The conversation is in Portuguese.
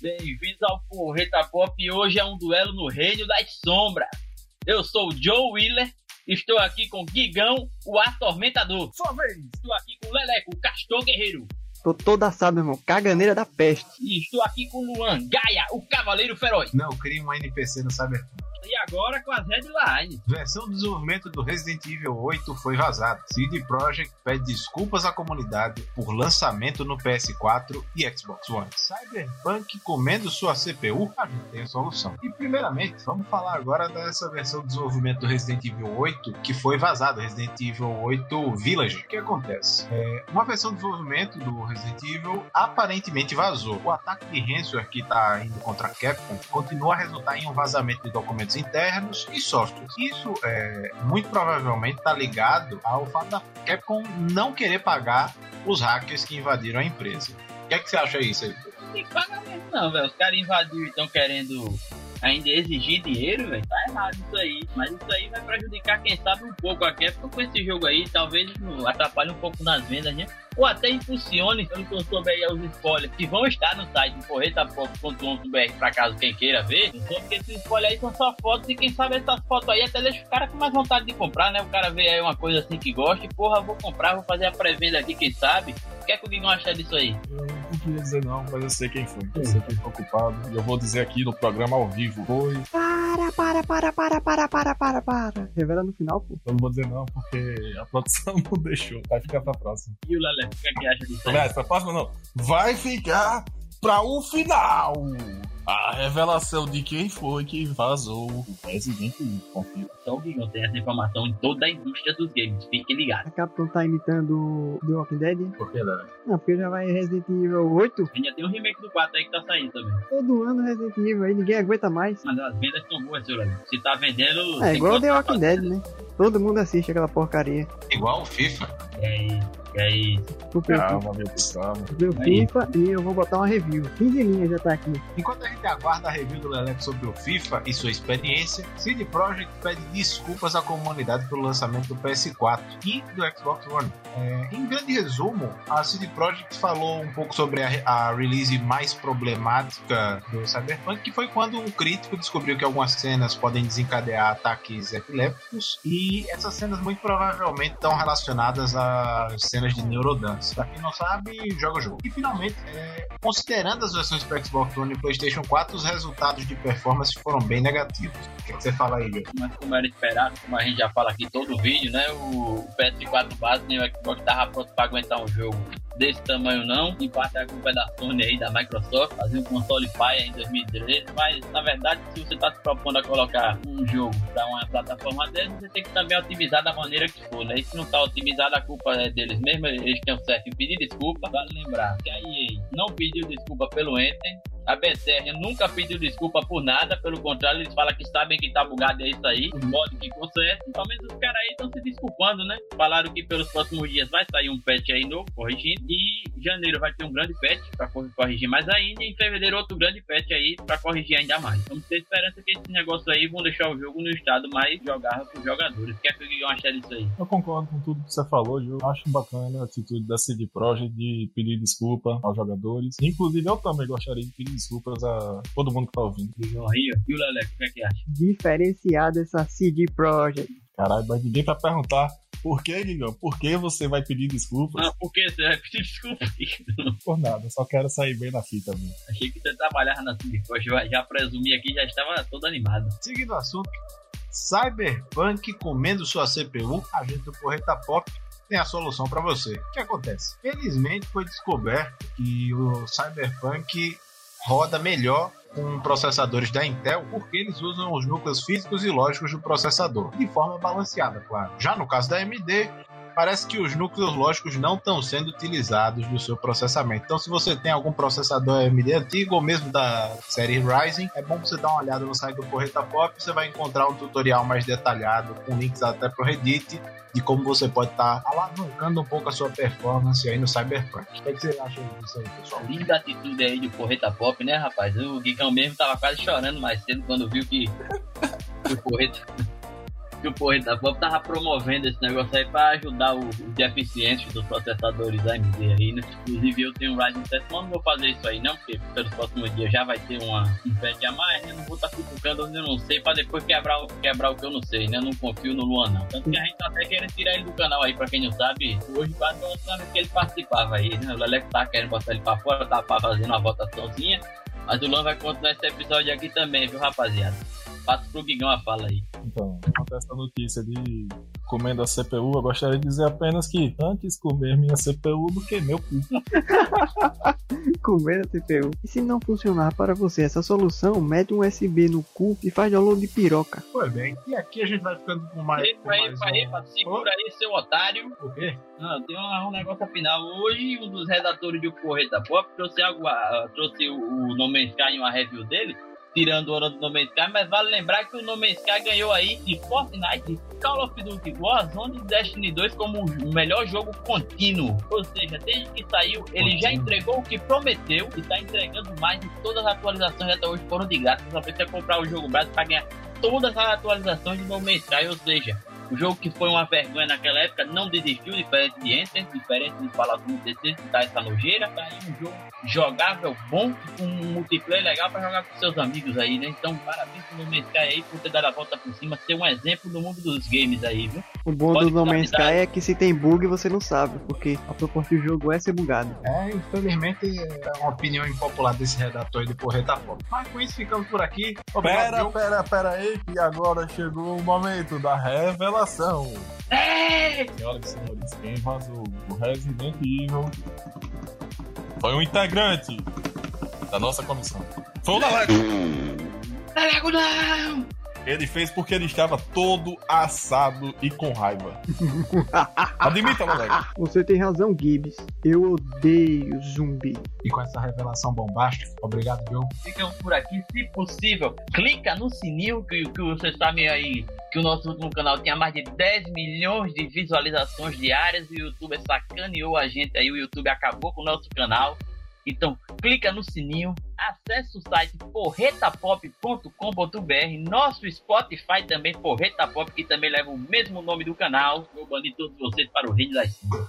Bem-vindos ao Porreta Pop e hoje é um duelo no Reino das Sombras. Eu sou o Joe Wheeler, estou aqui com Gigão, o Atormentador. Sua vez! Estou aqui com Leleco, o Castor Guerreiro. Tô todo assado, meu irmão. Caganeira da peste. E estou aqui com Luan Gaia, o Cavaleiro Feroz. Não, cria um NPC no Cyberpunk. E agora com as headlines. Versão de desenvolvimento do Resident Evil 8 foi vazada. CD Projekt pede desculpas à comunidade por lançamento no PS4 e Xbox One. Cyberpunk comendo sua CPU? A gente tem a solução. E primeiramente, vamos falar agora dessa versão de desenvolvimento do Resident Evil 8 que foi vazada, Resident Evil 8 Village. O que acontece? É, uma versão de desenvolvimento do Resident Evil aparentemente vazou. O ataque de ransomware que está indo contra a Capcom continua a resultar em um vazamento de documentos internos e softwares. Isso é, muito provavelmente está ligado ao fato da Capcom não querer pagar os hackers que invadiram a empresa. O que é que você acha isso aí? Não tem mesmo, não, velho. Os caras invadiram e estão querendo ainda exigir dinheiro, velho. Tá errado isso aí. Mas isso aí vai prejudicar, quem sabe, um pouco a Capcom com esse jogo aí. Talvez atrapalhe um pouco nas vendas, né? ou até impulsione, que eu soube aí, os spoilers que vão estar no site corretapop.com.br para caso quem queira ver. Então, porque esses spoilers aí são só fotos e quem sabe essas fotos aí até deixa o cara com mais vontade de comprar, né? O cara vê aí uma coisa assim que gosta e, porra, vou comprar, vou fazer a pré-venda aqui, quem sabe. O que é que o Guigão acha disso aí? Eu não queria dizer não, mas eu sei quem foi. Eu sei quem foi ocupado. E eu vou dizer aqui no programa ao vivo. Foi. Para, para, para, para, para, para, para, para. Revela no final, pô. Eu não vou dizer não, porque a produção não deixou. Vai ficar pra próxima. E o Lele, o que é que acha disso? Vai, pra próxima não. Vai ficar pra o final. A revelação de quem foi que vazou o Resident Evil. Confia. Só o Guigão tem essa informação em toda a indústria dos games. Fiquem ligados. A Capcom tá imitando The Walking Dead? Por que não? Não, porque já vai Resident Evil 8. Ainda tem um remake do 4 aí que tá saindo também. Todo ano Resident Evil aí, ninguém aguenta mais. Mas as vendas são boas, seu Lele. Se tá vendendo. É igual que The Walking Dead, né? Todo mundo assiste aquela porcaria. Igual o FIFA. É isso, é isso. Super Calma, meu calma. Meu Aí. FIFA e eu vou botar uma review. 15 linhas já tá aqui. Enquanto a gente aguarda a review do Leleco sobre o FIFA e sua experiência, CD Projekt pede desculpas à comunidade pelo lançamento do PS4 e do Xbox One. É, em grande resumo, a CD Projekt falou um pouco sobre a, a release mais problemática do Cyberpunk, que foi quando um crítico descobriu que algumas cenas podem desencadear ataques epilépticos e essas cenas muito provavelmente estão relacionadas às cenas de Neurodance. Pra quem não sabe, joga o jogo. E finalmente, é, considerando as versões para Xbox One e PlayStation 4, os resultados de performance foram bem negativos. O que, é que você fala aí, Gil? Mas como era esperado, como a gente já fala aqui todo vídeo, né? O PS4 base nem o Xbox tava pronto pra aguentar um jogo desse tamanho não. Em parte a culpa é da Sony aí, da Microsoft, fazer um console paia em 2013. Mas na verdade, se você tá se propondo a colocar um jogo pra uma plataforma dessa, você tem que também otimizar da maneira que for, né? E se não tá otimizado, a culpa é deles mesmo, eles têm o certo em pedir desculpa. Vale lembrar que a EA não pediu desculpa pelo Enter. A BSR nunca pediu desculpa por nada, pelo contrário, eles falam que sabem que tá bugado é isso aí, o modo que conserta. Pelo menos os caras aí estão se desculpando, né? Falaram que pelos próximos dias vai sair um patch aí novo, corrigindo. E janeiro vai ter um grande patch pra cor- corrigir mais ainda. E em fevereiro outro grande patch aí pra corrigir ainda mais. Vamos ter esperança que esse negócio aí vão deixar o jogo no estado mais jogável pros jogadores. O que é que eu achar disso aí? Eu concordo com tudo que você falou, Gil. Acho bacana a atitude da CD Projekt de pedir desculpa aos jogadores. Inclusive, eu também gostaria de pedir desculpas a todo mundo que tá ouvindo. E o Leleco, o que é que acha? Diferenciado essa CD Projekt. Caralho, mas ninguém vai perguntar por que, Guilherme? Por que você vai pedir desculpas? Ah, por que você vai pedir desculpa? Por nada, só quero sair bem na fita mesmo. Achei que você trabalhava na Subcoach, já, já presumi aqui, já estava todo animado. Seguindo o assunto, Cyberpunk comendo sua CPU, a gente do Correta Pop tem a solução para você. O que acontece? Felizmente foi descoberto que o Cyberpunk roda melhor com processadores da Intel porque eles usam os núcleos físicos e lógicos do processador de forma balanceada, claro. Já no caso da AMD, parece que os núcleos lógicos não estão sendo utilizados no seu processamento. Então, se você tem algum processador AMD antigo ou mesmo da série Ryzen, é bom você dar uma olhada no site do Correta Pop. Você vai encontrar um tutorial mais detalhado, com links até pro Reddit, de como você pode estar alavancando um pouco a sua performance aí no Cyberpunk. O que, é que você acha disso aí, pessoal? Linda atitude aí do Porreta Pop, né, rapaz? O Guigão mesmo tava quase chorando mais cedo quando viu que o Porreta. Que o Porreta Pop tava promovendo esse negócio aí pra ajudar os deficientes dos processadores AMD aí, né? Inclusive eu tenho um Ryzen 7, mas não vou fazer isso aí não, porque pelos próximos dias já vai ter uma impede a mais, né? Não vou estar tá cutucando onde eu não sei pra depois quebrar, quebrar o que eu não sei, né? Eu não confio no Luan não. Tanto que a gente tá até querendo tirar ele do canal aí, pra quem não sabe, hoje quase que ele participava aí, né? O Leleco tá querendo botar ele pra fora, tá fazendo uma votaçãozinha. Mas o Luan vai continuar esse episódio aqui também, viu, rapaziada? Passa pro Guigão a fala aí. Então, essa notícia de comendo a CPU, eu gostaria de dizer apenas que antes comer minha CPU do que meu cu. comer a CPU. E se não funcionar para você essa solução, mete um USB no cu e faz download de piroca. Pois bem, e aqui a gente vai ficando com mais. Epa, com mais epa, epa, segura aí, seu otário. O quê? Não, tem um, um negócio afinal. Hoje, um dos redatores do Correio Pop trouxe, algo, uh, trouxe o, o No Man's Sky em uma review dele tirando o ano do No Man's Sky, mas vale lembrar que o No Man's Sky ganhou aí de Fortnite, Call of Duty Warzone e Destiny 2 como o melhor jogo contínuo. Ou seja, desde que saiu, ele já entregou o que prometeu e está entregando mais de todas as atualizações até hoje foram de graça. Só precisa comprar o jogo básico para ganhar todas as atualizações de No Man's Sky, ou seja, o jogo que foi uma vergonha naquela época não desistiu, diferente de Enter, diferente de falar do DC, tá essa nojeira. Tá aí um jogo jogável, bom, com um multiplayer legal para jogar com seus amigos aí, né? Então, parabéns pro Sky aí por ter dado a volta por cima, ser um exemplo no mundo dos games aí, viu? O bom Pode do No Man's Sky é que se tem bug você não sabe, porque a proposta do jogo é ser bugado. É, infelizmente é uma opinião impopular desse redator aí do Porreta Pop. Mas com isso ficamos por aqui. Obrigado, pera, pera, pera aí, que agora chegou o momento da revelação revelação. É! Senhoras e senhores, quem vazou o Resident Evil foi um integrante da nossa comissão. Foi o Laleco. Laleco não! Ele fez porque ele estava todo assado e com raiva. Admita, Laleco. Você tem razão, Gibbs. Eu odeio zumbi. E com essa revelação bombástica, obrigado, Joe. Ficamos por aqui, se possível. Clica no sininho que, que vocês sabem aí que o nosso último canal tinha mais de 10 milhões de visualizações diárias e o YouTube sacaneou a gente aí, o YouTube acabou com o nosso canal. Então, clica no sininho, acesse o site porretapop.com.br, nosso Spotify também, Porreta Pop, que também leva o mesmo nome do canal. Vou banir todos vocês para o reino das cinzas.